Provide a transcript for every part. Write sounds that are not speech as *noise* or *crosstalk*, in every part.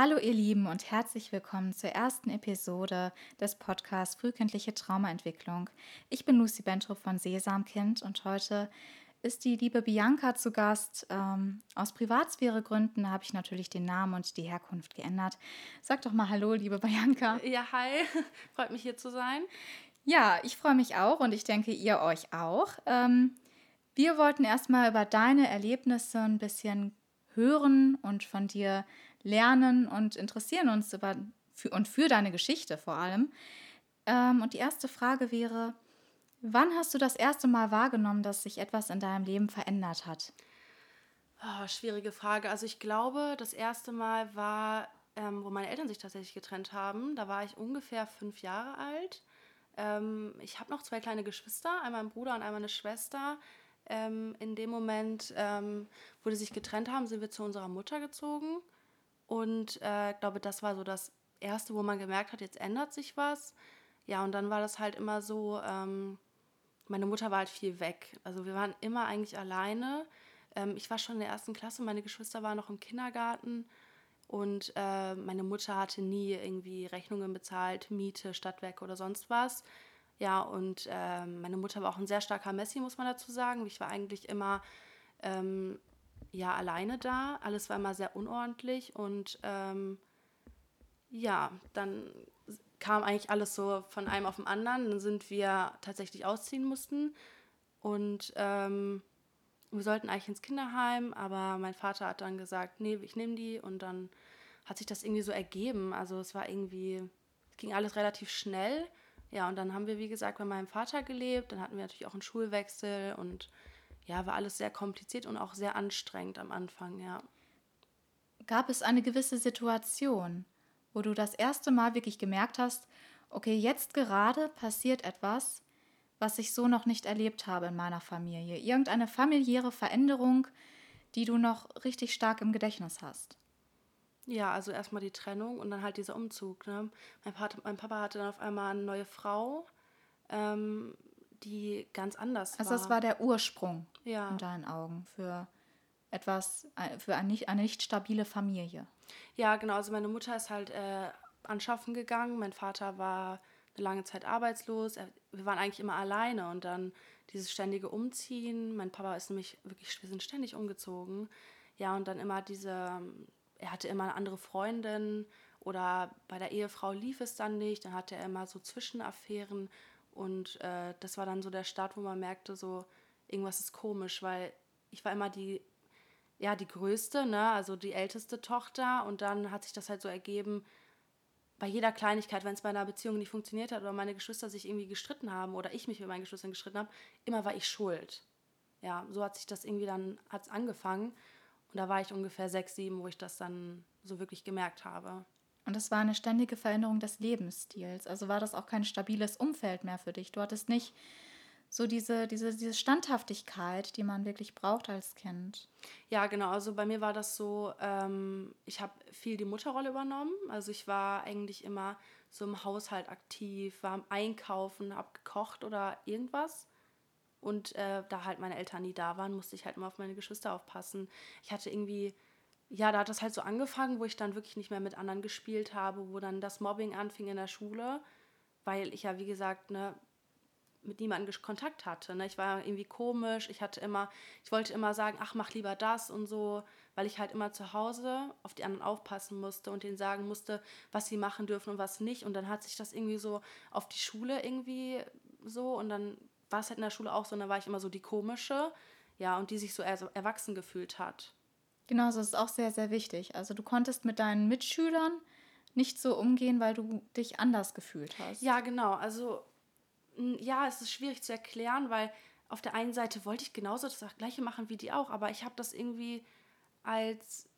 Hallo ihr Lieben und herzlich willkommen zur ersten Episode des Podcasts Frühkindliche Traumaentwicklung. Ich bin Lucy Bentrup von Sesamkind und heute ist die liebe Bianca zu Gast. Ähm, aus Privatsphäregründen habe ich natürlich den Namen und die Herkunft geändert. Sag doch mal Hallo, liebe Bianca. Ja, hi. *laughs* Freut mich hier zu sein. Ja, ich freue mich auch und ich denke, ihr euch auch. Ähm, wir wollten erstmal über deine Erlebnisse ein bisschen hören und von dir lernen und interessieren uns über für, und für deine Geschichte vor allem. Ähm, und die erste Frage wäre, wann hast du das erste Mal wahrgenommen, dass sich etwas in deinem Leben verändert hat? Oh, schwierige Frage. Also ich glaube, das erste Mal war, ähm, wo meine Eltern sich tatsächlich getrennt haben. Da war ich ungefähr fünf Jahre alt. Ähm, ich habe noch zwei kleine Geschwister, einmal einen Bruder und einmal eine Schwester. Ähm, in dem Moment, ähm, wo die sich getrennt haben, sind wir zu unserer Mutter gezogen. Und äh, glaube, das war so das Erste, wo man gemerkt hat, jetzt ändert sich was. Ja, und dann war das halt immer so, ähm, meine Mutter war halt viel weg. Also wir waren immer eigentlich alleine. Ähm, ich war schon in der ersten Klasse, meine Geschwister waren noch im Kindergarten. Und äh, meine Mutter hatte nie irgendwie Rechnungen bezahlt, Miete, Stadtwerke oder sonst was. Ja, und äh, meine Mutter war auch ein sehr starker Messi, muss man dazu sagen. Ich war eigentlich immer ähm, ja alleine da. Alles war immer sehr unordentlich und ähm, ja, dann kam eigentlich alles so von einem auf den anderen. Dann sind wir tatsächlich ausziehen mussten und ähm, wir sollten eigentlich ins Kinderheim, aber mein Vater hat dann gesagt, nee, ich nehme die und dann hat sich das irgendwie so ergeben. Also es war irgendwie, es ging alles relativ schnell. Ja, und dann haben wir, wie gesagt, bei meinem Vater gelebt. Dann hatten wir natürlich auch einen Schulwechsel und ja, war alles sehr kompliziert und auch sehr anstrengend am Anfang, ja. Gab es eine gewisse Situation, wo du das erste Mal wirklich gemerkt hast, okay, jetzt gerade passiert etwas, was ich so noch nicht erlebt habe in meiner Familie? Irgendeine familiäre Veränderung, die du noch richtig stark im Gedächtnis hast? Ja, also erstmal die Trennung und dann halt dieser Umzug. Ne? Mein, Papa, mein Papa hatte dann auf einmal eine neue Frau. Ähm, die ganz anders also war. Also das war der Ursprung ja. in deinen Augen für etwas, äh, für eine nicht, eine nicht stabile Familie. Ja, genau. Also meine Mutter ist halt äh, anschaffen gegangen. Mein Vater war eine lange Zeit arbeitslos. Wir waren eigentlich immer alleine und dann dieses ständige Umziehen. Mein Papa ist nämlich wirklich, wir sind ständig umgezogen. Ja, und dann immer diese, er hatte immer eine andere Freundin oder bei der Ehefrau lief es dann nicht. Dann hatte er immer so Zwischenaffären und äh, das war dann so der Start, wo man merkte, so irgendwas ist komisch, weil ich war immer die, ja, die größte, ne, also die älteste Tochter. Und dann hat sich das halt so ergeben, bei jeder Kleinigkeit, wenn es bei einer Beziehung nicht funktioniert hat oder meine Geschwister sich irgendwie gestritten haben oder ich mich mit meinen Geschwistern gestritten habe, immer war ich schuld. Ja, so hat sich das irgendwie dann hat's angefangen. Und da war ich ungefähr sechs, sieben, wo ich das dann so wirklich gemerkt habe. Und das war eine ständige Veränderung des Lebensstils. Also war das auch kein stabiles Umfeld mehr für dich. Du hattest nicht so diese, diese, diese Standhaftigkeit, die man wirklich braucht als Kind. Ja, genau. Also bei mir war das so, ähm, ich habe viel die Mutterrolle übernommen. Also ich war eigentlich immer so im Haushalt aktiv, war am Einkaufen, habe gekocht oder irgendwas. Und äh, da halt meine Eltern nie da waren, musste ich halt immer auf meine Geschwister aufpassen. Ich hatte irgendwie ja, da hat das halt so angefangen, wo ich dann wirklich nicht mehr mit anderen gespielt habe, wo dann das Mobbing anfing in der Schule, weil ich ja, wie gesagt, ne, mit niemandem Kontakt hatte. Ne? Ich war irgendwie komisch, ich hatte immer, ich wollte immer sagen, ach, mach lieber das und so, weil ich halt immer zu Hause auf die anderen aufpassen musste und denen sagen musste, was sie machen dürfen und was nicht. Und dann hat sich das irgendwie so auf die Schule irgendwie so und dann war es halt in der Schule auch so, und dann war ich immer so die komische, ja, und die sich so erwachsen gefühlt hat. Genau, das ist auch sehr, sehr wichtig. Also du konntest mit deinen Mitschülern nicht so umgehen, weil du dich anders gefühlt hast. Ja, genau. Also ja, es ist schwierig zu erklären, weil auf der einen Seite wollte ich genauso das gleiche machen wie die auch, aber ich habe das irgendwie als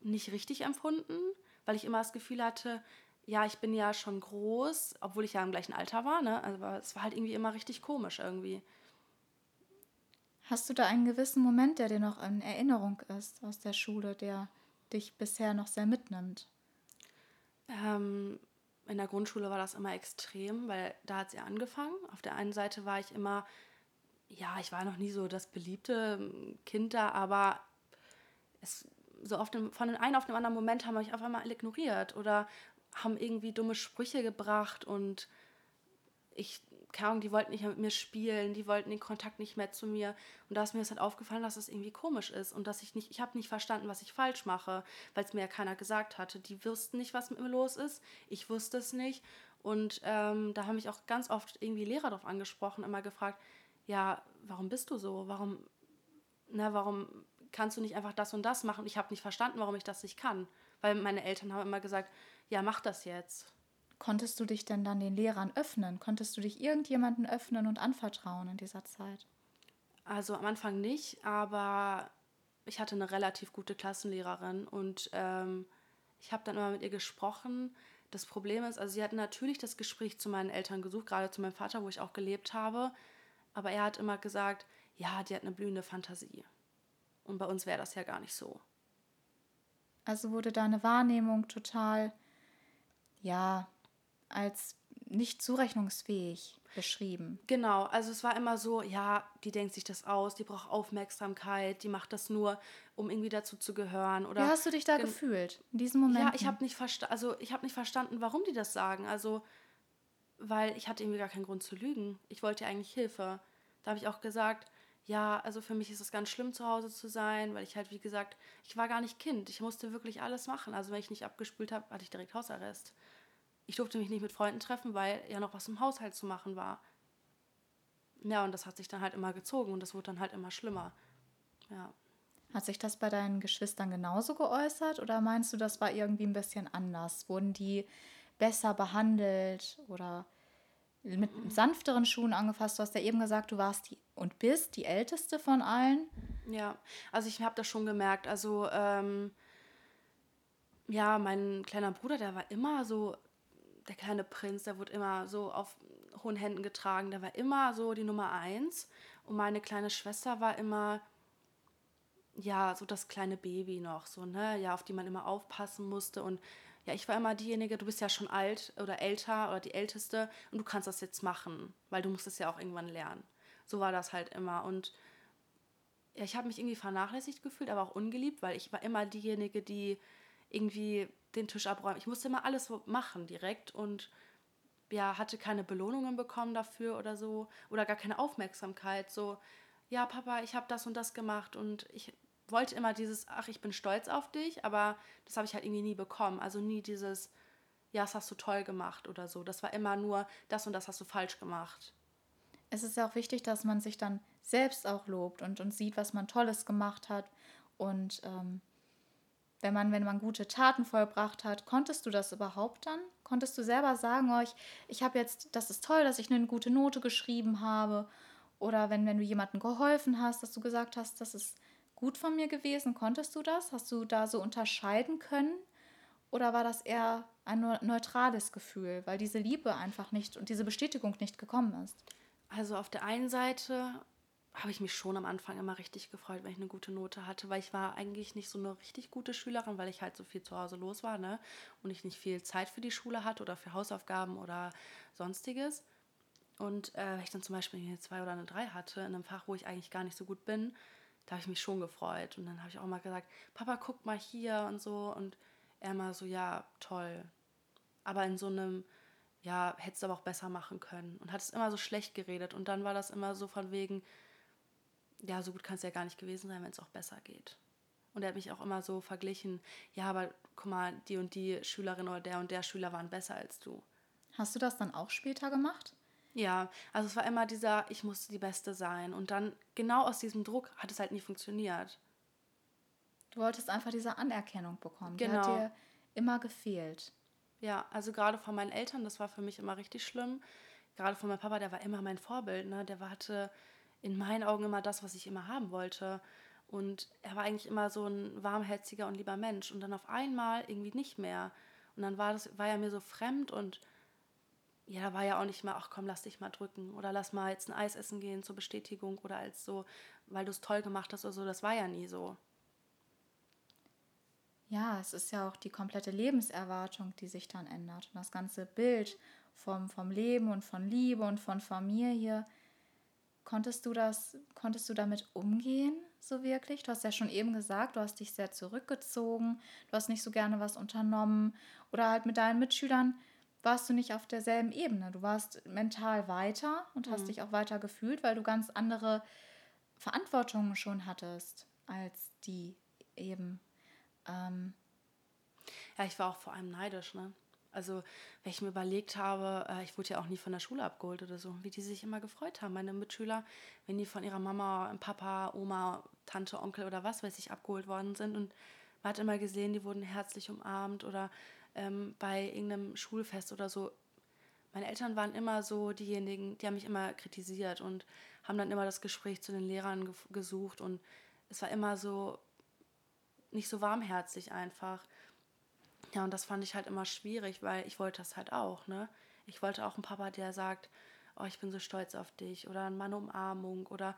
nicht richtig empfunden, weil ich immer das Gefühl hatte, ja, ich bin ja schon groß, obwohl ich ja im gleichen Alter war, ne? Aber also, es war halt irgendwie immer richtig komisch irgendwie. Hast du da einen gewissen Moment, der dir noch in Erinnerung ist aus der Schule, der dich bisher noch sehr mitnimmt? Ähm, in der Grundschule war das immer extrem, weil da hat es ja angefangen. Auf der einen Seite war ich immer, ja, ich war noch nie so das beliebte Kind da, aber es, so auf dem, von dem einen auf den anderen Moment haben mich auf einmal ignoriert oder haben irgendwie dumme Sprüche gebracht und ich, Ahnung, die wollten nicht mehr mit mir spielen, die wollten den Kontakt nicht mehr zu mir. Und da ist mir das halt aufgefallen, dass es das irgendwie komisch ist und dass ich nicht, ich habe nicht verstanden, was ich falsch mache, weil es mir ja keiner gesagt hatte. Die wussten nicht, was mit mir los ist. Ich wusste es nicht. Und ähm, da haben mich auch ganz oft irgendwie Lehrer darauf angesprochen, immer gefragt, ja, warum bist du so? Warum, na, warum kannst du nicht einfach das und das machen? Ich habe nicht verstanden, warum ich das nicht kann. Weil meine Eltern haben immer gesagt, ja, mach das jetzt. Konntest du dich denn dann den Lehrern öffnen? Konntest du dich irgendjemanden öffnen und anvertrauen in dieser Zeit? Also am Anfang nicht, aber ich hatte eine relativ gute Klassenlehrerin und ähm, ich habe dann immer mit ihr gesprochen. Das Problem ist, also sie hat natürlich das Gespräch zu meinen Eltern gesucht, gerade zu meinem Vater, wo ich auch gelebt habe. Aber er hat immer gesagt, ja, die hat eine blühende Fantasie. Und bei uns wäre das ja gar nicht so. Also wurde deine Wahrnehmung total, ja, als nicht zurechnungsfähig beschrieben. Genau, also es war immer so, ja, die denkt sich das aus, die braucht Aufmerksamkeit, die macht das nur, um irgendwie dazu zu gehören. Oder Wie hast du dich da gefühlt in diesem Moment? Ja, ich habe nicht, versta also, hab nicht verstanden, warum die das sagen. Also, weil ich hatte irgendwie gar keinen Grund zu lügen. Ich wollte ja eigentlich Hilfe. Da habe ich auch gesagt, ja, also für mich ist es ganz schlimm, zu Hause zu sein, weil ich halt, wie gesagt, ich war gar nicht Kind. Ich musste wirklich alles machen. Also wenn ich nicht abgespült habe, hatte ich direkt Hausarrest. Ich durfte mich nicht mit Freunden treffen, weil ja noch was im Haushalt zu machen war. Ja, und das hat sich dann halt immer gezogen und das wurde dann halt immer schlimmer. Ja. Hat sich das bei deinen Geschwistern genauso geäußert oder meinst du, das war irgendwie ein bisschen anders? Wurden die besser behandelt oder mit sanfteren Schuhen angefasst? Du hast ja eben gesagt, du warst die und bist die älteste von allen. Ja, also ich habe das schon gemerkt. Also ähm, ja, mein kleiner Bruder, der war immer so der kleine Prinz, der wurde immer so auf hohen Händen getragen, der war immer so die Nummer eins. Und meine kleine Schwester war immer, ja, so das kleine Baby noch, so, ne, ja, auf die man immer aufpassen musste. Und ja, ich war immer diejenige, du bist ja schon alt oder älter oder die Älteste und du kannst das jetzt machen, weil du musst es ja auch irgendwann lernen. So war das halt immer. Und ja, ich habe mich irgendwie vernachlässigt gefühlt, aber auch ungeliebt, weil ich war immer diejenige, die irgendwie den Tisch abräumen. Ich musste immer alles machen direkt und ja, hatte keine Belohnungen bekommen dafür oder so oder gar keine Aufmerksamkeit. So, ja, Papa, ich habe das und das gemacht und ich wollte immer dieses, ach, ich bin stolz auf dich, aber das habe ich halt irgendwie nie bekommen. Also nie dieses, ja, das hast du toll gemacht oder so. Das war immer nur, das und das hast du falsch gemacht. Es ist ja auch wichtig, dass man sich dann selbst auch lobt und, und sieht, was man Tolles gemacht hat und ähm, wenn man, wenn man gute Taten vollbracht hat, konntest du das überhaupt dann? Konntest du selber sagen, euch, oh, ich habe jetzt, das ist toll, dass ich eine gute Note geschrieben habe? Oder wenn, wenn du jemandem geholfen hast, dass du gesagt hast, das ist gut von mir gewesen, konntest du das? Hast du da so unterscheiden können? Oder war das eher ein neutrales Gefühl, weil diese Liebe einfach nicht und diese Bestätigung nicht gekommen ist? Also auf der einen Seite habe ich mich schon am Anfang immer richtig gefreut, wenn ich eine gute Note hatte, weil ich war eigentlich nicht so eine richtig gute Schülerin, weil ich halt so viel zu Hause los war, ne? Und ich nicht viel Zeit für die Schule hatte oder für Hausaufgaben oder sonstiges. Und äh, wenn ich dann zum Beispiel eine 2 oder eine 3 hatte in einem Fach, wo ich eigentlich gar nicht so gut bin, da habe ich mich schon gefreut. Und dann habe ich auch mal gesagt, Papa, guck mal hier und so. Und er mal so, ja, toll. Aber in so einem, ja, hättest du aber auch besser machen können. Und hat es immer so schlecht geredet. Und dann war das immer so von wegen, ja, so gut kann es ja gar nicht gewesen sein, wenn es auch besser geht. Und er hat mich auch immer so verglichen, ja, aber guck mal, die und die Schülerin oder der und der Schüler waren besser als du. Hast du das dann auch später gemacht? Ja, also es war immer dieser, ich musste die Beste sein. Und dann genau aus diesem Druck hat es halt nie funktioniert. Du wolltest einfach diese Anerkennung bekommen. Genau. Die hat genau. dir immer gefehlt. Ja, also gerade von meinen Eltern, das war für mich immer richtig schlimm. Gerade von meinem Papa, der war immer mein Vorbild. Ne? Der hatte in meinen Augen immer das, was ich immer haben wollte. Und er war eigentlich immer so ein warmherziger und lieber Mensch. Und dann auf einmal irgendwie nicht mehr. Und dann war, das, war er mir so fremd und ja, da war ja auch nicht mal, ach komm, lass dich mal drücken oder lass mal jetzt ein Eis essen gehen zur Bestätigung oder als so, weil du es toll gemacht hast oder so. Das war ja nie so. Ja, es ist ja auch die komplette Lebenserwartung, die sich dann ändert. Und das ganze Bild vom, vom Leben und von Liebe und von Familie Konntest du das, konntest du damit umgehen, so wirklich? Du hast ja schon eben gesagt, du hast dich sehr zurückgezogen, du hast nicht so gerne was unternommen oder halt mit deinen Mitschülern warst du nicht auf derselben Ebene. Du warst mental weiter und hast mhm. dich auch weiter gefühlt, weil du ganz andere Verantwortungen schon hattest als die eben. Ähm ja, ich war auch vor allem neidisch, ne? Also, wenn ich mir überlegt habe, äh, ich wurde ja auch nie von der Schule abgeholt oder so, wie die sich immer gefreut haben, meine Mitschüler, wenn die von ihrer Mama, Papa, Oma, Tante, Onkel oder was weiß ich abgeholt worden sind. Und man hat immer gesehen, die wurden herzlich umarmt oder ähm, bei irgendeinem Schulfest oder so. Meine Eltern waren immer so diejenigen, die haben mich immer kritisiert und haben dann immer das Gespräch zu den Lehrern ge gesucht. Und es war immer so nicht so warmherzig einfach. Ja, und das fand ich halt immer schwierig, weil ich wollte das halt auch, ne? Ich wollte auch einen Papa, der sagt, oh, ich bin so stolz auf dich oder eine Umarmung oder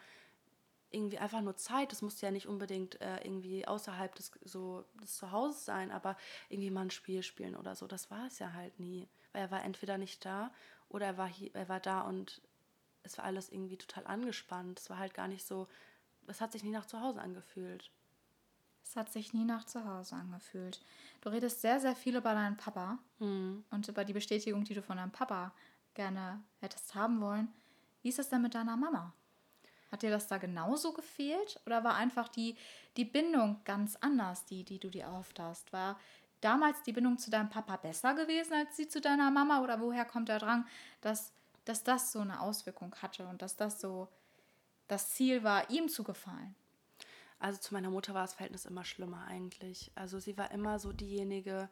irgendwie einfach nur Zeit. Das musste ja nicht unbedingt äh, irgendwie außerhalb des, so, des Zuhauses sein, aber irgendwie mal ein Spiel spielen oder so. Das war es ja halt nie. Weil er war entweder nicht da oder er war, hier, er war da und es war alles irgendwie total angespannt. Es war halt gar nicht so, es hat sich nie nach Zuhause angefühlt. Es hat sich nie nach zu Hause angefühlt. Du redest sehr, sehr viel über deinen Papa mhm. und über die Bestätigung, die du von deinem Papa gerne hättest haben wollen. Wie ist es denn mit deiner Mama? Hat dir das da genauso gefehlt oder war einfach die, die Bindung ganz anders, die, die du dir erhofft hast? War damals die Bindung zu deinem Papa besser gewesen als sie zu deiner Mama oder woher kommt der Drang, dass, dass das so eine Auswirkung hatte und dass das so das Ziel war, ihm zu gefallen? Also zu meiner Mutter war das Verhältnis immer schlimmer eigentlich. Also sie war immer so diejenige,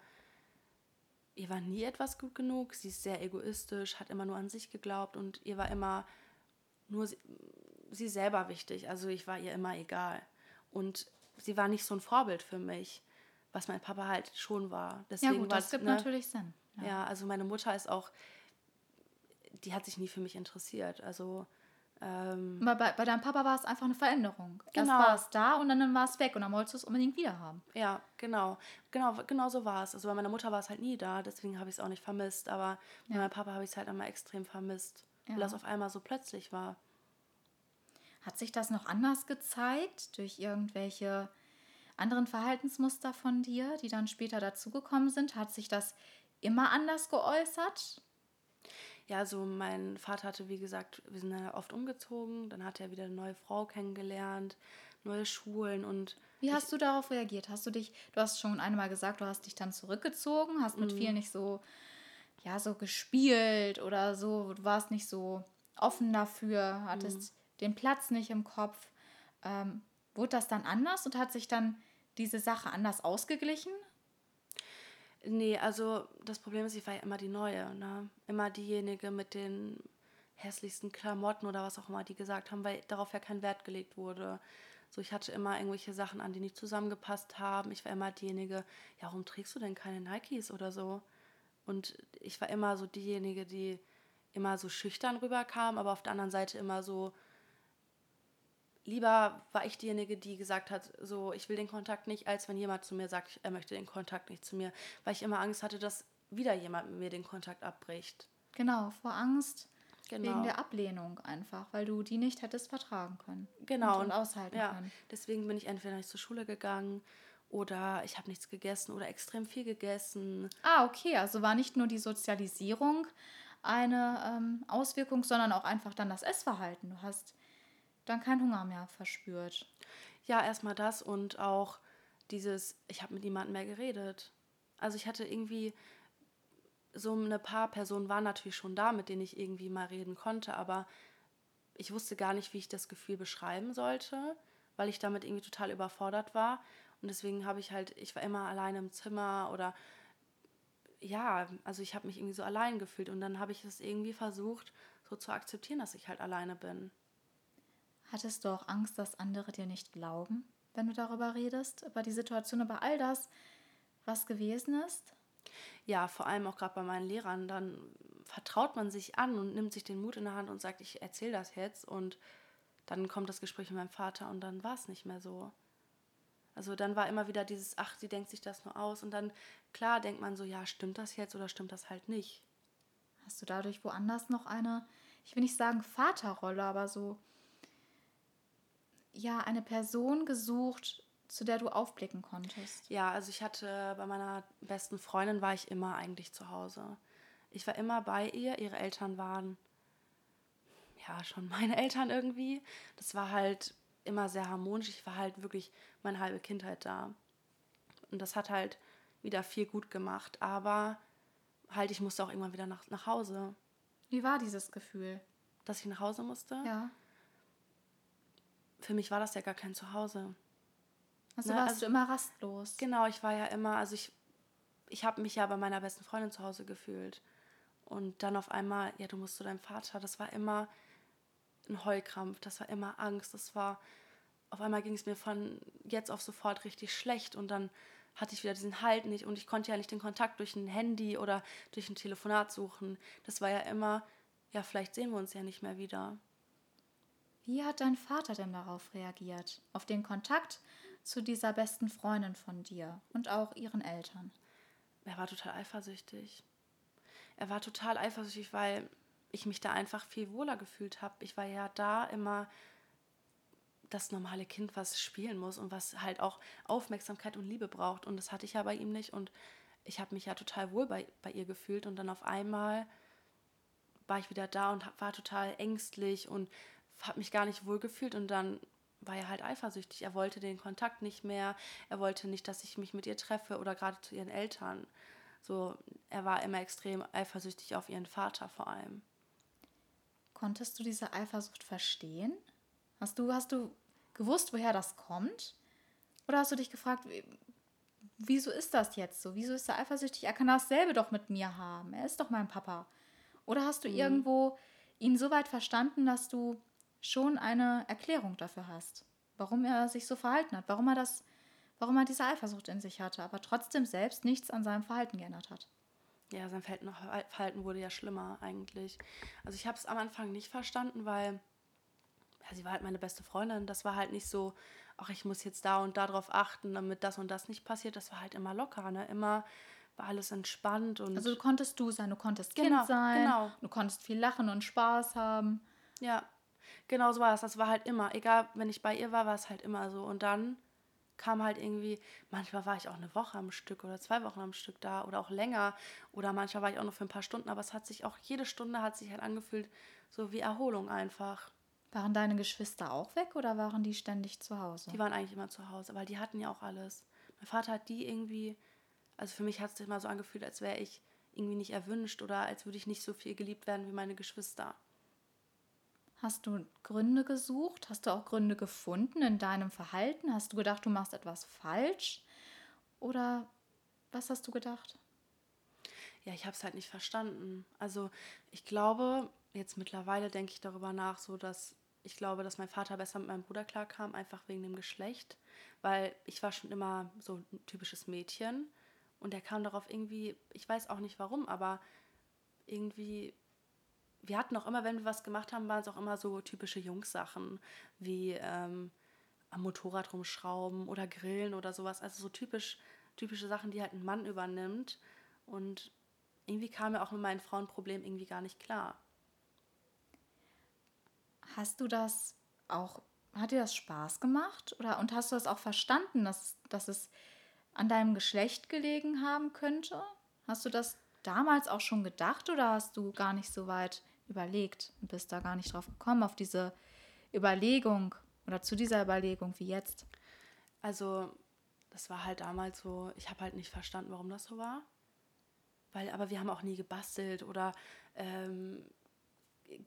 ihr war nie etwas gut genug, sie ist sehr egoistisch, hat immer nur an sich geglaubt und ihr war immer nur sie, sie selber wichtig. Also ich war ihr immer egal. Und sie war nicht so ein Vorbild für mich, was mein Papa halt schon war. Deswegen ja gut, das gibt ne, natürlich Sinn. Ja. ja, also meine Mutter ist auch, die hat sich nie für mich interessiert. Also ähm, bei, bei deinem Papa war es einfach eine Veränderung. Genau. Erst war es da und dann war es weg und dann wolltest du es unbedingt wieder haben. Ja, genau. Genau, genau so war es. Also bei meiner Mutter war es halt nie da, deswegen habe ich es auch nicht vermisst. Aber bei meinem Papa habe ich es halt immer extrem vermisst, ja. weil das auf einmal so plötzlich war. Hat sich das noch anders gezeigt durch irgendwelche anderen Verhaltensmuster von dir, die dann später dazugekommen sind? Hat sich das immer anders geäußert? Ja, also mein Vater hatte, wie gesagt, wir sind ja oft umgezogen, dann hat er wieder eine neue Frau kennengelernt, neue Schulen und. Wie hast du darauf reagiert? Hast du dich, du hast schon einmal gesagt, du hast dich dann zurückgezogen, hast mit mhm. vielen nicht so, ja, so gespielt oder so, du warst nicht so offen dafür, hattest mhm. den Platz nicht im Kopf. Ähm, wurde das dann anders und hat sich dann diese Sache anders ausgeglichen? Nee, also das Problem ist, ich war ja immer die Neue. Ne? Immer diejenige mit den hässlichsten Klamotten oder was auch immer die gesagt haben, weil darauf ja kein Wert gelegt wurde. So, ich hatte immer irgendwelche Sachen an, die nicht zusammengepasst haben. Ich war immer diejenige, ja, warum trägst du denn keine Nikes oder so? Und ich war immer so diejenige, die immer so schüchtern rüberkam, aber auf der anderen Seite immer so, lieber war ich diejenige, die gesagt hat, so, ich will den Kontakt nicht, als wenn jemand zu mir sagt, er möchte den Kontakt nicht zu mir, weil ich immer Angst hatte, dass wieder jemand mit mir den Kontakt abbricht. Genau, vor Angst genau. wegen der Ablehnung einfach, weil du die nicht hättest vertragen können. Genau. Und, und aushalten ja, können. Deswegen bin ich entweder nicht zur Schule gegangen oder ich habe nichts gegessen oder extrem viel gegessen. Ah, okay, also war nicht nur die Sozialisierung eine ähm, Auswirkung, sondern auch einfach dann das Essverhalten. Du hast dann keinen Hunger mehr verspürt. Ja, erstmal das und auch dieses, ich habe mit niemandem mehr geredet. Also ich hatte irgendwie so eine paar Personen waren natürlich schon da, mit denen ich irgendwie mal reden konnte, aber ich wusste gar nicht, wie ich das Gefühl beschreiben sollte, weil ich damit irgendwie total überfordert war. Und deswegen habe ich halt, ich war immer alleine im Zimmer oder ja, also ich habe mich irgendwie so allein gefühlt und dann habe ich es irgendwie versucht, so zu akzeptieren, dass ich halt alleine bin. Hattest du auch Angst, dass andere dir nicht glauben, wenn du darüber redest, über die Situation, über all das, was gewesen ist? Ja, vor allem auch gerade bei meinen Lehrern. Dann vertraut man sich an und nimmt sich den Mut in der Hand und sagt, ich erzähle das jetzt. Und dann kommt das Gespräch mit meinem Vater und dann war es nicht mehr so. Also dann war immer wieder dieses, ach, sie denkt sich das nur aus. Und dann, klar, denkt man so, ja, stimmt das jetzt oder stimmt das halt nicht? Hast du dadurch woanders noch eine, ich will nicht sagen Vaterrolle, aber so ja eine Person gesucht, zu der du aufblicken konntest? Ja, also ich hatte bei meiner besten Freundin war ich immer eigentlich zu Hause. Ich war immer bei ihr. Ihre Eltern waren ja schon meine Eltern irgendwie. Das war halt immer sehr harmonisch. Ich war halt wirklich meine halbe Kindheit da. Und das hat halt wieder viel gut gemacht. Aber halt, ich musste auch irgendwann wieder nach, nach Hause. Wie war dieses Gefühl? Dass ich nach Hause musste? Ja. Für mich war das ja gar kein Zuhause. Also ne? warst also, du immer rastlos. Genau, ich war ja immer, also ich, ich habe mich ja bei meiner besten Freundin zu Hause gefühlt. Und dann auf einmal, ja, du musst zu deinem Vater. Das war immer ein Heulkrampf, das war immer Angst. Das war, auf einmal ging es mir von jetzt auf sofort richtig schlecht und dann hatte ich wieder diesen Halt nicht und ich konnte ja nicht den Kontakt durch ein Handy oder durch ein Telefonat suchen. Das war ja immer, ja, vielleicht sehen wir uns ja nicht mehr wieder. Wie hat dein Vater denn darauf reagiert? Auf den Kontakt zu dieser besten Freundin von dir und auch ihren Eltern? Er war total eifersüchtig. Er war total eifersüchtig, weil ich mich da einfach viel wohler gefühlt habe. Ich war ja da immer das normale Kind, was spielen muss und was halt auch Aufmerksamkeit und Liebe braucht. Und das hatte ich ja bei ihm nicht. Und ich habe mich ja total wohl bei, bei ihr gefühlt. Und dann auf einmal war ich wieder da und war total ängstlich und habe mich gar nicht wohl gefühlt. Und dann war er halt eifersüchtig. Er wollte den Kontakt nicht mehr. Er wollte nicht, dass ich mich mit ihr treffe oder gerade zu ihren Eltern. So, er war immer extrem eifersüchtig auf ihren Vater vor allem. Konntest du diese Eifersucht verstehen? Hast du, hast du gewusst, woher das kommt? Oder hast du dich gefragt, wieso ist das jetzt so? Wieso ist er eifersüchtig? Er kann dasselbe doch mit mir haben. Er ist doch mein Papa. Oder hast du mhm. irgendwo ihn so weit verstanden, dass du schon eine Erklärung dafür hast, warum er sich so verhalten hat, warum er das, warum er diese Eifersucht in sich hatte, aber trotzdem selbst nichts an seinem Verhalten geändert hat? Ja, sein Verhalten wurde ja schlimmer eigentlich. Also ich habe es am Anfang nicht verstanden, weil ja, sie war halt meine beste Freundin. Das war halt nicht so, ach, ich muss jetzt da und da drauf achten, damit das und das nicht passiert. Das war halt immer locker, ne? Immer war alles entspannt und. Also du konntest du sein, du konntest Kind genau, sein, genau. du konntest viel lachen und Spaß haben. Ja, genau so war es. Das war halt immer, egal, wenn ich bei ihr war, war es halt immer so. Und dann kam halt irgendwie, manchmal war ich auch eine Woche am Stück oder zwei Wochen am Stück da oder auch länger oder manchmal war ich auch nur für ein paar Stunden, aber es hat sich auch jede Stunde hat sich halt angefühlt, so wie Erholung einfach. Waren deine Geschwister auch weg oder waren die ständig zu Hause? Die waren eigentlich immer zu Hause, weil die hatten ja auch alles. Mein Vater hat die irgendwie, also für mich hat es sich immer so angefühlt, als wäre ich irgendwie nicht erwünscht oder als würde ich nicht so viel geliebt werden wie meine Geschwister. Hast du Gründe gesucht? Hast du auch Gründe gefunden in deinem Verhalten? Hast du gedacht, du machst etwas falsch? Oder was hast du gedacht? Ja, ich habe es halt nicht verstanden. Also ich glaube, jetzt mittlerweile denke ich darüber nach, so dass ich glaube, dass mein Vater besser mit meinem Bruder klarkam, einfach wegen dem Geschlecht, weil ich war schon immer so ein typisches Mädchen und er kam darauf irgendwie, ich weiß auch nicht warum, aber irgendwie, wir hatten auch immer, wenn wir was gemacht haben, waren es auch immer so typische Jungs-Sachen, wie ähm, am Motorrad rumschrauben oder grillen oder sowas, also so typisch, typische Sachen, die halt ein Mann übernimmt und irgendwie kam er auch mit meinen Frauenproblemen irgendwie gar nicht klar. Hast du das auch, hat dir das Spaß gemacht? Oder, und hast du das auch verstanden, dass, dass es an deinem Geschlecht gelegen haben könnte? Hast du das damals auch schon gedacht oder hast du gar nicht so weit überlegt und bist da gar nicht drauf gekommen, auf diese Überlegung oder zu dieser Überlegung wie jetzt? Also, das war halt damals so, ich habe halt nicht verstanden, warum das so war. Weil, aber wir haben auch nie gebastelt oder ähm,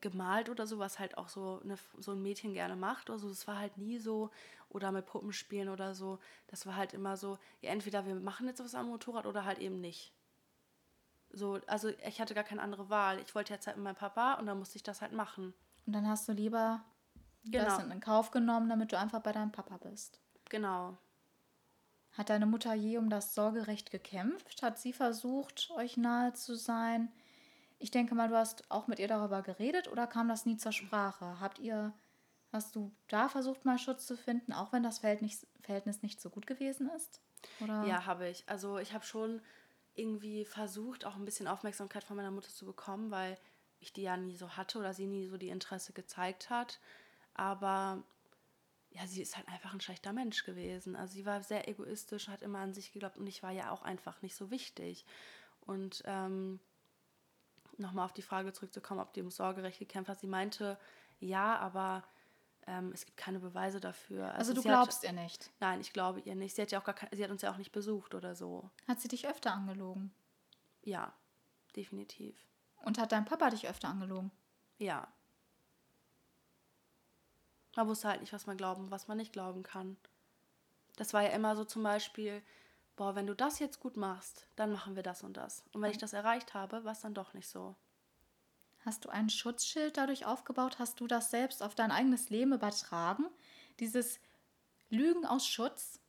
gemalt oder so, was halt auch so, eine, so ein Mädchen gerne macht. Also es war halt nie so, oder mit Puppenspielen oder so. Das war halt immer so, ja, entweder wir machen jetzt was am Motorrad oder halt eben nicht. So, also ich hatte gar keine andere Wahl. Ich wollte jetzt halt mit meinem Papa und dann musste ich das halt machen. Und dann hast du lieber genau. das in Kauf genommen, damit du einfach bei deinem Papa bist. Genau. Hat deine Mutter je um das Sorgerecht gekämpft? Hat sie versucht, euch nahe zu sein? Ich denke mal, du hast auch mit ihr darüber geredet oder kam das nie zur Sprache? Habt ihr, hast du da versucht, mal Schutz zu finden, auch wenn das Verhältnis, nicht so gut gewesen ist? Oder? Ja, habe ich. Also ich habe schon irgendwie versucht, auch ein bisschen Aufmerksamkeit von meiner Mutter zu bekommen, weil ich die ja nie so hatte oder sie nie so die Interesse gezeigt hat. Aber ja, sie ist halt einfach ein schlechter Mensch gewesen. Also sie war sehr egoistisch, hat immer an sich geglaubt und ich war ja auch einfach nicht so wichtig. Und ähm, nochmal auf die Frage zurückzukommen, ob die um Sorgerecht gekämpft hat. Sie meinte, ja, aber ähm, es gibt keine Beweise dafür. Also, also du glaubst hat, ihr nicht? Nein, ich glaube ihr nicht. Sie hat ja auch gar sie hat uns ja auch nicht besucht oder so. Hat sie dich öfter angelogen? Ja, definitiv. Und hat dein Papa dich öfter angelogen? Ja. Man wusste halt nicht, was man glauben, was man nicht glauben kann. Das war ja immer so zum Beispiel, boah, wenn du das jetzt gut machst, dann machen wir das und das. Und wenn ich das erreicht habe, war es dann doch nicht so. Hast du ein Schutzschild dadurch aufgebaut? Hast du das selbst auf dein eigenes Leben übertragen? Dieses Lügen aus Schutz?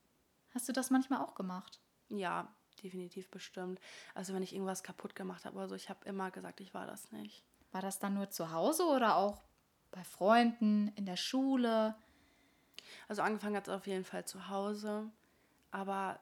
Hast du das manchmal auch gemacht? Ja, definitiv bestimmt. Also wenn ich irgendwas kaputt gemacht habe oder so, ich habe immer gesagt, ich war das nicht. War das dann nur zu Hause oder auch bei Freunden, in der Schule? Also angefangen hat es auf jeden Fall zu Hause, aber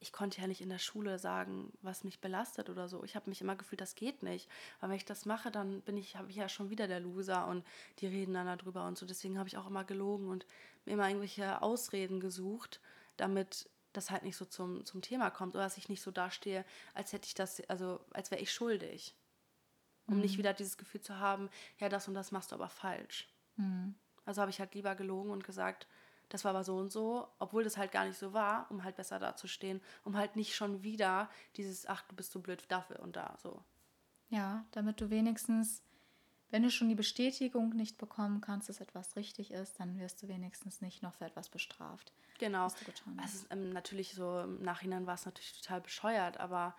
ich konnte ja nicht in der Schule sagen, was mich belastet oder so. Ich habe mich immer gefühlt, das geht nicht. Aber wenn ich das mache, dann bin ich, habe ich ja schon wieder der Loser und die reden dann darüber und so. Deswegen habe ich auch immer gelogen und mir immer irgendwelche Ausreden gesucht, damit das halt nicht so zum, zum Thema kommt oder dass ich nicht so dastehe, als hätte ich das, also als wäre ich schuldig. Um mhm. nicht wieder dieses Gefühl zu haben, ja, das und das machst du aber falsch. Mhm. Also habe ich halt lieber gelogen und gesagt, das war aber so und so, obwohl das halt gar nicht so war, um halt besser dazustehen, um halt nicht schon wieder dieses, ach, du bist so blöd dafür und da, so. Ja, damit du wenigstens, wenn du schon die Bestätigung nicht bekommen kannst, dass etwas richtig ist, dann wirst du wenigstens nicht noch für etwas bestraft. Genau. Also ähm, natürlich so im Nachhinein war es natürlich total bescheuert, aber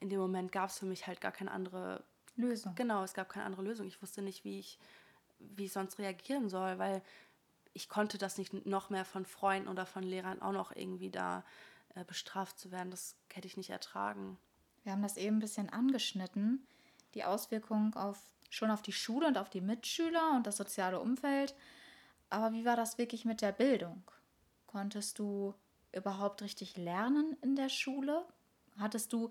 in dem Moment gab es für mich halt gar keine andere Lösung. Genau, es gab keine andere Lösung. Ich wusste nicht, wie ich, wie ich sonst reagieren soll, weil ich konnte das nicht noch mehr von Freunden oder von Lehrern auch noch irgendwie da äh, bestraft zu werden. Das hätte ich nicht ertragen. Wir haben das eben ein bisschen angeschnitten, die Auswirkungen auf, schon auf die Schule und auf die Mitschüler und das soziale Umfeld. Aber wie war das wirklich mit der Bildung? Konntest du überhaupt richtig lernen in der Schule? Hattest du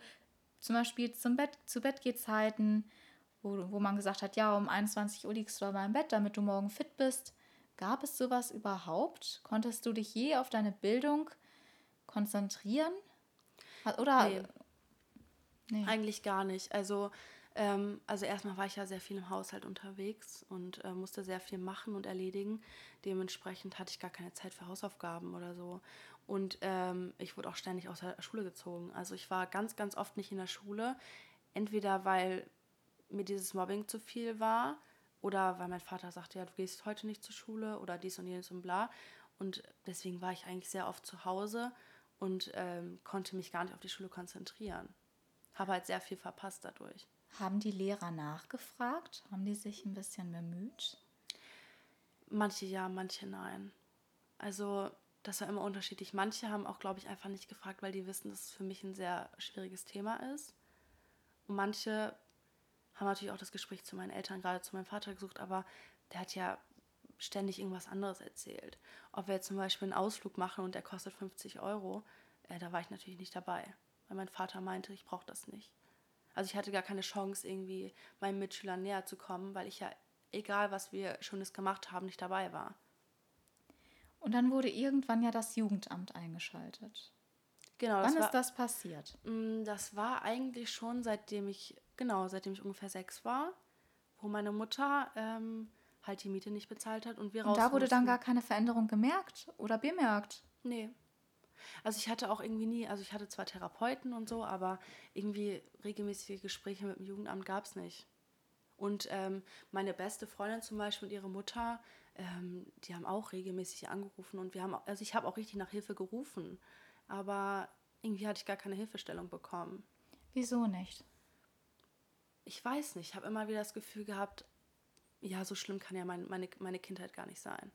zum Beispiel zum Bett, zu Bettgehzeiten, wo, wo man gesagt hat, ja, um 21 Uhr liegst du aber im Bett, damit du morgen fit bist? Gab es sowas überhaupt? Konntest du dich je auf deine Bildung konzentrieren? Oder? Nee. nee. Eigentlich gar nicht. Also, ähm, also erstmal war ich ja sehr viel im Haushalt unterwegs und äh, musste sehr viel machen und erledigen. Dementsprechend hatte ich gar keine Zeit für Hausaufgaben oder so. Und ähm, ich wurde auch ständig aus der Schule gezogen. Also ich war ganz, ganz oft nicht in der Schule. Entweder weil mir dieses Mobbing zu viel war oder weil mein Vater sagte, ja, du gehst heute nicht zur Schule oder dies und jenes und bla. Und deswegen war ich eigentlich sehr oft zu Hause und ähm, konnte mich gar nicht auf die Schule konzentrieren. Habe halt sehr viel verpasst dadurch. Haben die Lehrer nachgefragt? Haben die sich ein bisschen bemüht? Manche ja, manche nein. Also das war immer unterschiedlich. Manche haben auch, glaube ich, einfach nicht gefragt, weil die wissen, dass es für mich ein sehr schwieriges Thema ist. Und manche haben natürlich auch das Gespräch zu meinen Eltern, gerade zu meinem Vater gesucht, aber der hat ja ständig irgendwas anderes erzählt. Ob wir jetzt zum Beispiel einen Ausflug machen und der kostet 50 Euro, äh, da war ich natürlich nicht dabei, weil mein Vater meinte, ich brauche das nicht. Also ich hatte gar keine Chance, irgendwie meinen Mitschülern näher zu kommen, weil ich ja, egal was wir Schönes gemacht haben, nicht dabei war. Und dann wurde irgendwann ja das Jugendamt eingeschaltet. Genau. Wann war, ist das passiert? Mm, das war eigentlich schon seitdem ich Genau, seitdem ich ungefähr sechs war, wo meine Mutter ähm, halt die Miete nicht bezahlt hat und wir raus. Und da wurde mussten. dann gar keine Veränderung gemerkt oder bemerkt? Nee. Also ich hatte auch irgendwie nie, also ich hatte zwar Therapeuten und so, aber irgendwie regelmäßige Gespräche mit dem Jugendamt gab es nicht. Und ähm, meine beste Freundin zum Beispiel und ihre Mutter, ähm, die haben auch regelmäßig angerufen und wir haben, also ich habe auch richtig nach Hilfe gerufen, aber irgendwie hatte ich gar keine Hilfestellung bekommen. Wieso nicht? ich weiß nicht, ich habe immer wieder das Gefühl gehabt, ja, so schlimm kann ja mein, meine, meine Kindheit gar nicht sein.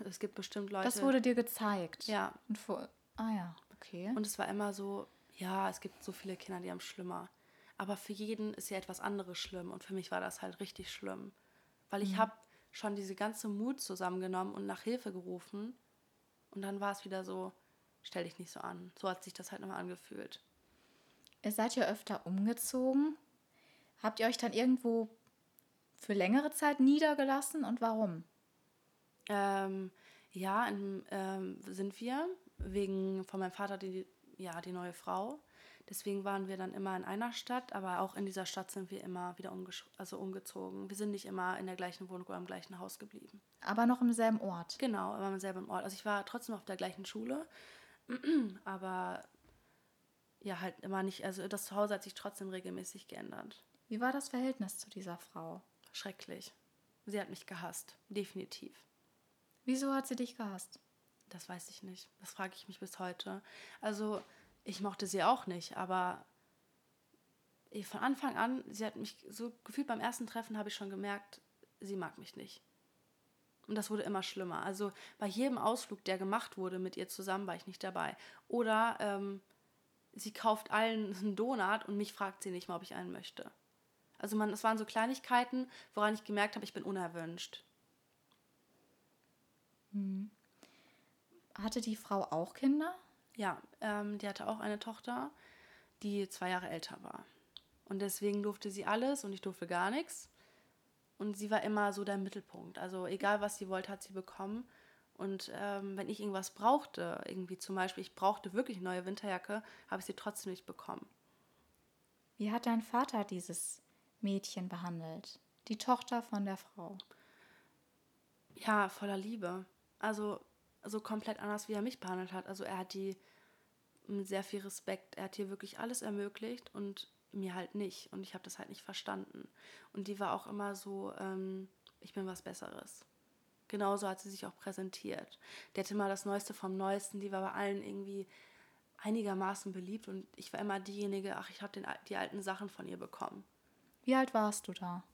Es gibt bestimmt Leute. Das wurde dir gezeigt. Ja. Und vor, ah ja, okay. Und es war immer so, ja, es gibt so viele Kinder, die haben schlimmer. Aber für jeden ist ja etwas anderes schlimm. Und für mich war das halt richtig schlimm. Weil ich mhm. habe schon diese ganze Mut zusammengenommen und nach Hilfe gerufen. Und dann war es wieder so, stell dich nicht so an. So hat sich das halt nochmal angefühlt. Ihr seid ja öfter umgezogen. Habt ihr euch dann irgendwo für längere Zeit niedergelassen und warum? Ähm, ja, in, ähm, sind wir, wegen von meinem Vater die, ja, die neue Frau. Deswegen waren wir dann immer in einer Stadt, aber auch in dieser Stadt sind wir immer wieder also umgezogen. Wir sind nicht immer in der gleichen Wohnung oder im gleichen Haus geblieben. Aber noch im selben Ort. Genau, aber im selben Ort. Also ich war trotzdem auf der gleichen Schule, *clears throat* aber ja, halt immer nicht, also das Zuhause hat sich trotzdem regelmäßig geändert. Wie war das Verhältnis zu dieser Frau? Schrecklich. Sie hat mich gehasst, definitiv. Wieso hat sie dich gehasst? Das weiß ich nicht. Das frage ich mich bis heute. Also, ich mochte sie auch nicht, aber von Anfang an, sie hat mich so gefühlt beim ersten Treffen habe ich schon gemerkt, sie mag mich nicht. Und das wurde immer schlimmer. Also bei jedem Ausflug, der gemacht wurde mit ihr zusammen, war ich nicht dabei. Oder ähm, sie kauft allen *laughs* einen Donut und mich fragt sie nicht mal, ob ich einen möchte. Also man, es waren so Kleinigkeiten, woran ich gemerkt habe, ich bin unerwünscht. Hm. Hatte die Frau auch Kinder? Ja, ähm, die hatte auch eine Tochter, die zwei Jahre älter war. Und deswegen durfte sie alles und ich durfte gar nichts. Und sie war immer so der Mittelpunkt. Also egal, was sie wollte, hat sie bekommen. Und ähm, wenn ich irgendwas brauchte, irgendwie zum Beispiel, ich brauchte wirklich eine neue Winterjacke, habe ich sie trotzdem nicht bekommen. Wie hat dein Vater dieses Mädchen behandelt? Die Tochter von der Frau? Ja, voller Liebe. Also so komplett anders, wie er mich behandelt hat. Also er hat die mit sehr viel Respekt, er hat hier wirklich alles ermöglicht und mir halt nicht. Und ich habe das halt nicht verstanden. Und die war auch immer so, ähm, ich bin was Besseres genauso hat sie sich auch präsentiert. Die hatte immer das Neueste vom Neuesten, die war bei allen irgendwie einigermaßen beliebt und ich war immer diejenige, ach, ich habe die alten Sachen von ihr bekommen. Wie alt warst du da?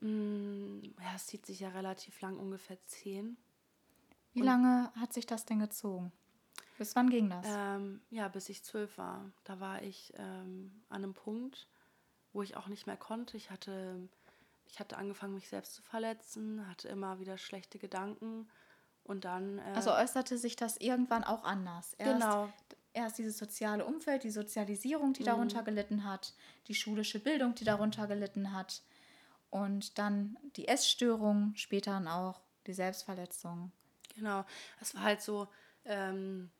Mm, ja, es zieht sich ja relativ lang, ungefähr zehn. Wie und, lange hat sich das denn gezogen? Bis wann ging das? Ähm, ja, bis ich zwölf war. Da war ich ähm, an einem Punkt, wo ich auch nicht mehr konnte. Ich hatte ich hatte angefangen, mich selbst zu verletzen, hatte immer wieder schlechte Gedanken und dann. Äh, also äußerte sich das irgendwann auch anders. Erst, genau. Erst dieses soziale Umfeld, die Sozialisierung, die mhm. darunter gelitten hat, die schulische Bildung, die darunter gelitten hat und dann die Essstörung, später dann auch die Selbstverletzung. Genau, es war halt so. Ähm,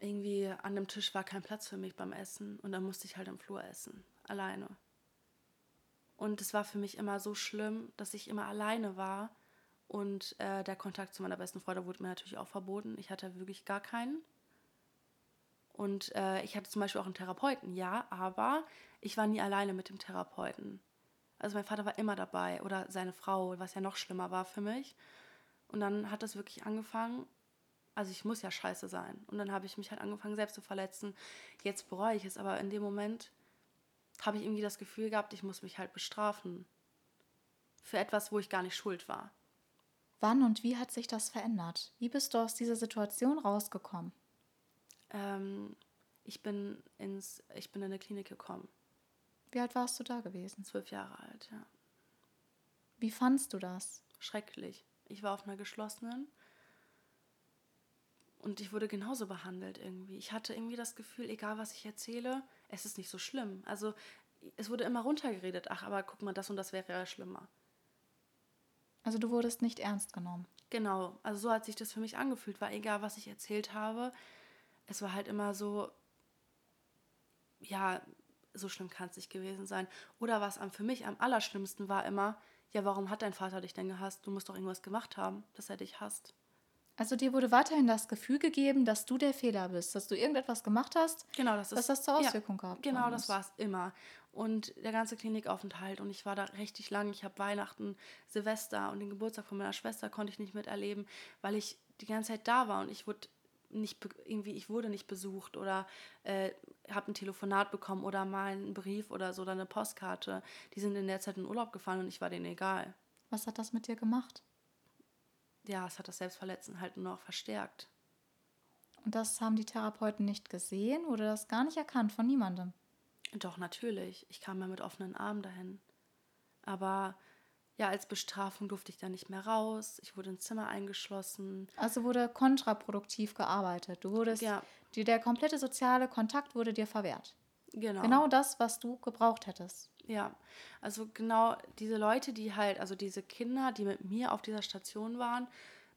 irgendwie an dem Tisch war kein Platz für mich beim Essen und dann musste ich halt im Flur essen, alleine. Und es war für mich immer so schlimm, dass ich immer alleine war. Und äh, der Kontakt zu meiner besten Freundin wurde mir natürlich auch verboten. Ich hatte wirklich gar keinen. Und äh, ich hatte zum Beispiel auch einen Therapeuten, ja, aber ich war nie alleine mit dem Therapeuten. Also mein Vater war immer dabei oder seine Frau, was ja noch schlimmer war für mich. Und dann hat das wirklich angefangen, also ich muss ja scheiße sein. Und dann habe ich mich halt angefangen, selbst zu verletzen. Jetzt bereue ich es, aber in dem Moment habe ich irgendwie das Gefühl gehabt, ich muss mich halt bestrafen. Für etwas, wo ich gar nicht schuld war. Wann und wie hat sich das verändert? Wie bist du aus dieser Situation rausgekommen? Ähm, ich, bin ins, ich bin in eine Klinik gekommen. Wie alt warst du da gewesen? Zwölf Jahre alt, ja. Wie fandst du das? Schrecklich. Ich war auf einer geschlossenen und ich wurde genauso behandelt irgendwie. Ich hatte irgendwie das Gefühl, egal was ich erzähle, es ist nicht so schlimm. Also es wurde immer runtergeredet, ach, aber guck mal, das und das wäre ja schlimmer. Also du wurdest nicht ernst genommen. Genau, also so hat sich das für mich angefühlt, weil egal was ich erzählt habe, es war halt immer so, ja, so schlimm kann es nicht gewesen sein. Oder was für mich am allerschlimmsten war immer, ja, warum hat dein Vater dich denn gehasst? Du musst doch irgendwas gemacht haben, dass er dich hasst. Also dir wurde weiterhin das Gefühl gegeben, dass du der Fehler bist, dass du irgendetwas gemacht hast, genau, das ist, dass das zur Auswirkung ja, gehabt Genau, das war es immer. Und der ganze Klinikaufenthalt und ich war da richtig lang. Ich habe Weihnachten, Silvester und den Geburtstag von meiner Schwester konnte ich nicht miterleben, weil ich die ganze Zeit da war und ich wurde nicht irgendwie ich wurde nicht besucht oder äh, habe ein Telefonat bekommen oder mal einen Brief oder so oder eine Postkarte. Die sind in der Zeit in Urlaub gefahren und ich war denen egal. Was hat das mit dir gemacht? Ja, es hat das Selbstverletzen halt nur noch verstärkt. Und das haben die Therapeuten nicht gesehen oder das gar nicht erkannt von niemandem? Doch, natürlich. Ich kam ja mit offenen Armen dahin. Aber ja, als Bestrafung durfte ich da nicht mehr raus. Ich wurde ins Zimmer eingeschlossen. Also wurde kontraproduktiv gearbeitet. Du wurdest, ja. die, der komplette soziale Kontakt wurde dir verwehrt. Genau. Genau das, was du gebraucht hättest. Ja, also genau diese Leute, die halt, also diese Kinder, die mit mir auf dieser Station waren,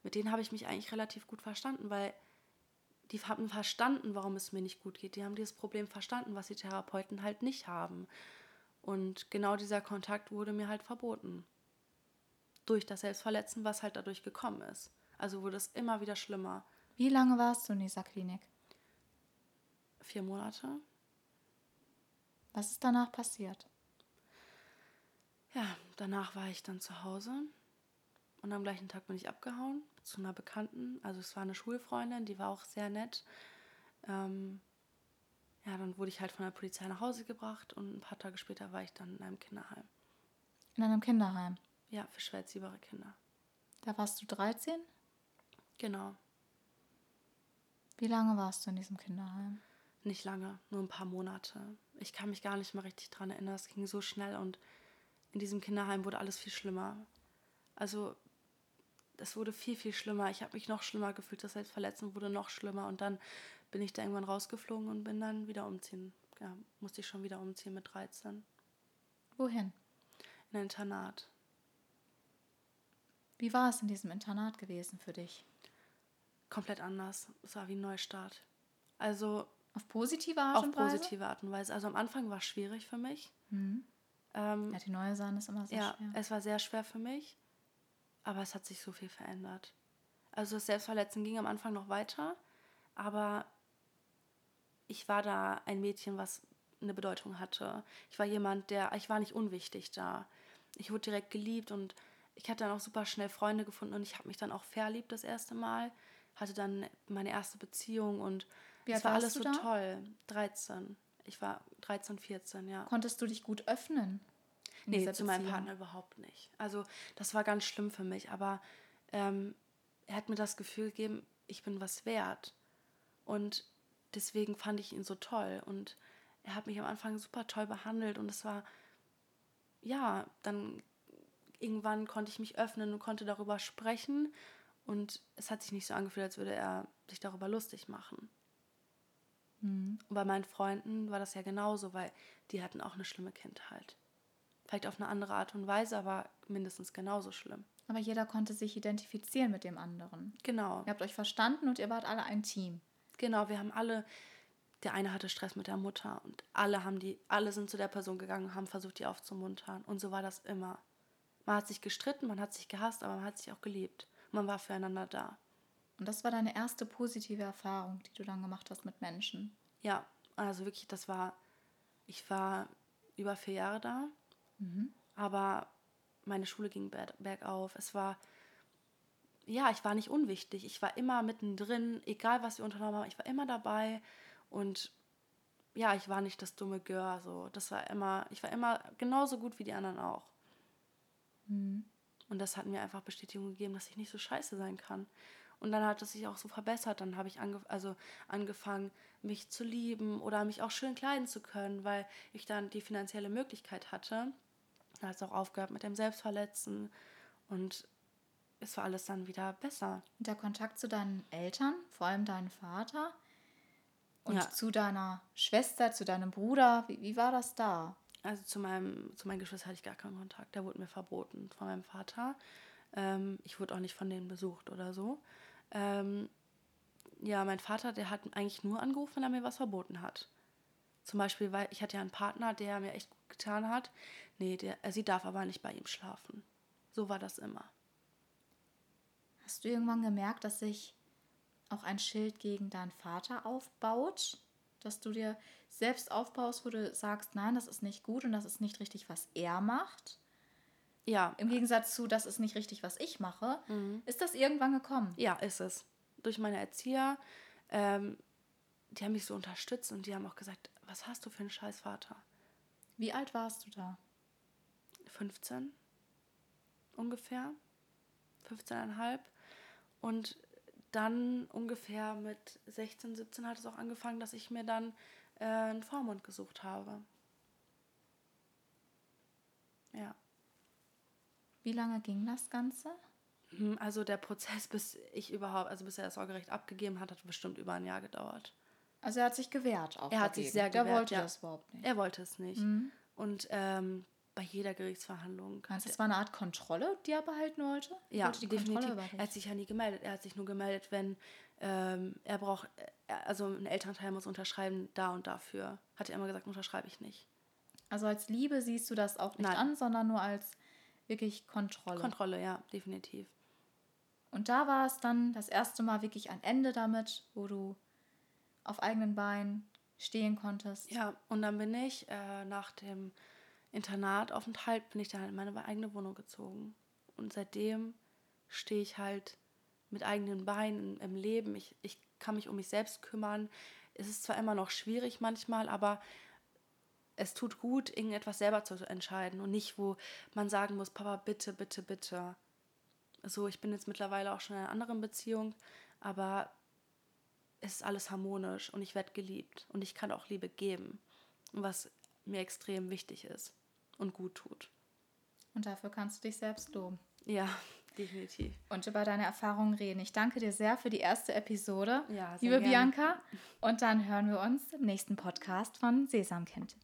mit denen habe ich mich eigentlich relativ gut verstanden, weil die haben verstanden, warum es mir nicht gut geht. Die haben dieses Problem verstanden, was die Therapeuten halt nicht haben. Und genau dieser Kontakt wurde mir halt verboten. Durch das Selbstverletzen, was halt dadurch gekommen ist. Also wurde es immer wieder schlimmer. Wie lange warst du in dieser Klinik? Vier Monate. Was ist danach passiert? Ja, danach war ich dann zu Hause und am gleichen Tag bin ich abgehauen zu einer Bekannten. Also es war eine Schulfreundin, die war auch sehr nett. Ähm, ja, dann wurde ich halt von der Polizei nach Hause gebracht und ein paar Tage später war ich dann in einem Kinderheim. In einem Kinderheim? Ja, für schwer erziehbare Kinder. Da warst du 13? Genau. Wie lange warst du in diesem Kinderheim? Nicht lange, nur ein paar Monate. Ich kann mich gar nicht mehr richtig dran erinnern. Es ging so schnell und in diesem Kinderheim wurde alles viel schlimmer. Also es wurde viel, viel schlimmer. Ich habe mich noch schlimmer gefühlt. Das Selbstverletzen wurde noch schlimmer. Und dann bin ich da irgendwann rausgeflogen und bin dann wieder umziehen. Ja, musste ich schon wieder umziehen mit 13. Wohin? In ein Internat. Wie war es in diesem Internat gewesen für dich? Komplett anders. Es war wie ein Neustart. Also. Auf positive Art und Weise? Auf positive Art und Weise. Also am Anfang war es schwierig für mich. Mhm. Ähm, ja, die neue Sahne ist immer sehr ja, schwer. Ja, es war sehr schwer für mich. Aber es hat sich so viel verändert. Also das Selbstverletzen ging am Anfang noch weiter, aber ich war da ein Mädchen, was eine Bedeutung hatte. Ich war jemand, der, ich war nicht unwichtig da. Ich wurde direkt geliebt und ich hatte dann auch super schnell Freunde gefunden und ich habe mich dann auch verliebt das erste Mal. Hatte dann meine erste Beziehung und es war alles so da? toll. 13. Ich war 13, 14, ja. Konntest du dich gut öffnen? Nee, zu meinem Partner überhaupt nicht. Also das war ganz schlimm für mich, aber ähm, er hat mir das Gefühl gegeben, ich bin was wert. Und deswegen fand ich ihn so toll. Und er hat mich am Anfang super toll behandelt und es war, ja, dann irgendwann konnte ich mich öffnen und konnte darüber sprechen. Und es hat sich nicht so angefühlt, als würde er sich darüber lustig machen. Mhm. Und bei meinen Freunden war das ja genauso, weil die hatten auch eine schlimme Kindheit. Vielleicht auf eine andere Art und Weise, aber mindestens genauso schlimm. Aber jeder konnte sich identifizieren mit dem anderen. Genau. Ihr habt euch verstanden und ihr wart alle ein Team. Genau, wir haben alle, der eine hatte Stress mit der Mutter und alle haben die, alle sind zu der Person gegangen und haben versucht, die aufzumuntern. Und so war das immer. Man hat sich gestritten, man hat sich gehasst, aber man hat sich auch geliebt. Man war füreinander da. Und das war deine erste positive Erfahrung, die du dann gemacht hast mit Menschen. Ja, also wirklich, das war, ich war über vier Jahre da Mhm. Aber meine Schule ging bergauf. Es war, ja, ich war nicht unwichtig. Ich war immer mittendrin, egal was wir unternommen haben, ich war immer dabei. Und ja, ich war nicht das dumme Gör. So. Das war immer, ich war immer genauso gut wie die anderen auch. Mhm. Und das hat mir einfach Bestätigung gegeben, dass ich nicht so scheiße sein kann. Und dann hat es sich auch so verbessert. Dann habe ich ange also angefangen, mich zu lieben oder mich auch schön kleiden zu können, weil ich dann die finanzielle Möglichkeit hatte. Dann hat es auch aufgehört mit dem Selbstverletzen und es war alles dann wieder besser. Und der Kontakt zu deinen Eltern, vor allem deinem Vater und ja. zu deiner Schwester, zu deinem Bruder, wie, wie war das da? Also zu meinem, zu meinen Geschwistern hatte ich gar keinen Kontakt. Der wurde mir verboten von meinem Vater. Ähm, ich wurde auch nicht von denen besucht oder so. Ähm, ja, mein Vater, der hat eigentlich nur angerufen, wenn er mir was verboten hat. Zum Beispiel, weil ich hatte ja einen Partner, der mir echt gut getan hat. Nee, der, äh, sie darf aber nicht bei ihm schlafen. So war das immer. Hast du irgendwann gemerkt, dass sich auch ein Schild gegen deinen Vater aufbaut? Dass du dir selbst aufbaust, wo du sagst, nein, das ist nicht gut und das ist nicht richtig, was er macht? Ja. Im Gegensatz zu, das ist nicht richtig, was ich mache. Mhm. Ist das irgendwann gekommen? Ja, ist es. Durch meine Erzieher, ähm, die haben mich so unterstützt und die haben auch gesagt, was hast du für einen Scheißvater? Wie alt warst du da? 15 ungefähr, 15,5. Und dann ungefähr mit 16, 17 hat es auch angefangen, dass ich mir dann äh, einen Vormund gesucht habe. Ja. Wie lange ging das Ganze? Hm, also der Prozess, bis ich überhaupt, also bis er das Sorgerecht abgegeben hat, hat bestimmt über ein Jahr gedauert. Also er hat sich gewehrt auch. Er hat sich sehr gewehrt. wollte ja. das überhaupt nicht. Er wollte es nicht. Mhm. Und ähm, bei jeder Gerichtsverhandlung. Du, das war eine Art Kontrolle, die er behalten wollte? Ja, wollte die definitiv. Er hat sich ja nie gemeldet. Er hat sich nur gemeldet, wenn ähm, er braucht, äh, also ein Elternteil muss unterschreiben, da und dafür. Hat er immer gesagt, unterschreibe ich nicht. Also als Liebe siehst du das auch nicht Nein. an, sondern nur als wirklich Kontrolle. Kontrolle, ja, definitiv. Und da war es dann das erste Mal wirklich ein Ende damit, wo du auf eigenen Beinen stehen konntest. Ja, und dann bin ich äh, nach dem Internataufenthalt, bin ich dann in meine eigene Wohnung gezogen. Und seitdem stehe ich halt mit eigenen Beinen im Leben. Ich, ich kann mich um mich selbst kümmern. Es ist zwar immer noch schwierig manchmal, aber es tut gut, irgendetwas selber zu entscheiden und nicht, wo man sagen muss, Papa, bitte, bitte, bitte. So, ich bin jetzt mittlerweile auch schon in einer anderen Beziehung, aber es ist alles harmonisch und ich werde geliebt und ich kann auch Liebe geben, was mir extrem wichtig ist und gut tut. Und dafür kannst du dich selbst loben. Ja, *laughs* definitiv. Und über deine Erfahrungen reden. Ich danke dir sehr für die erste Episode, Ja, sehr liebe gerne. Bianca. Und dann hören wir uns im nächsten Podcast von Sesamkind.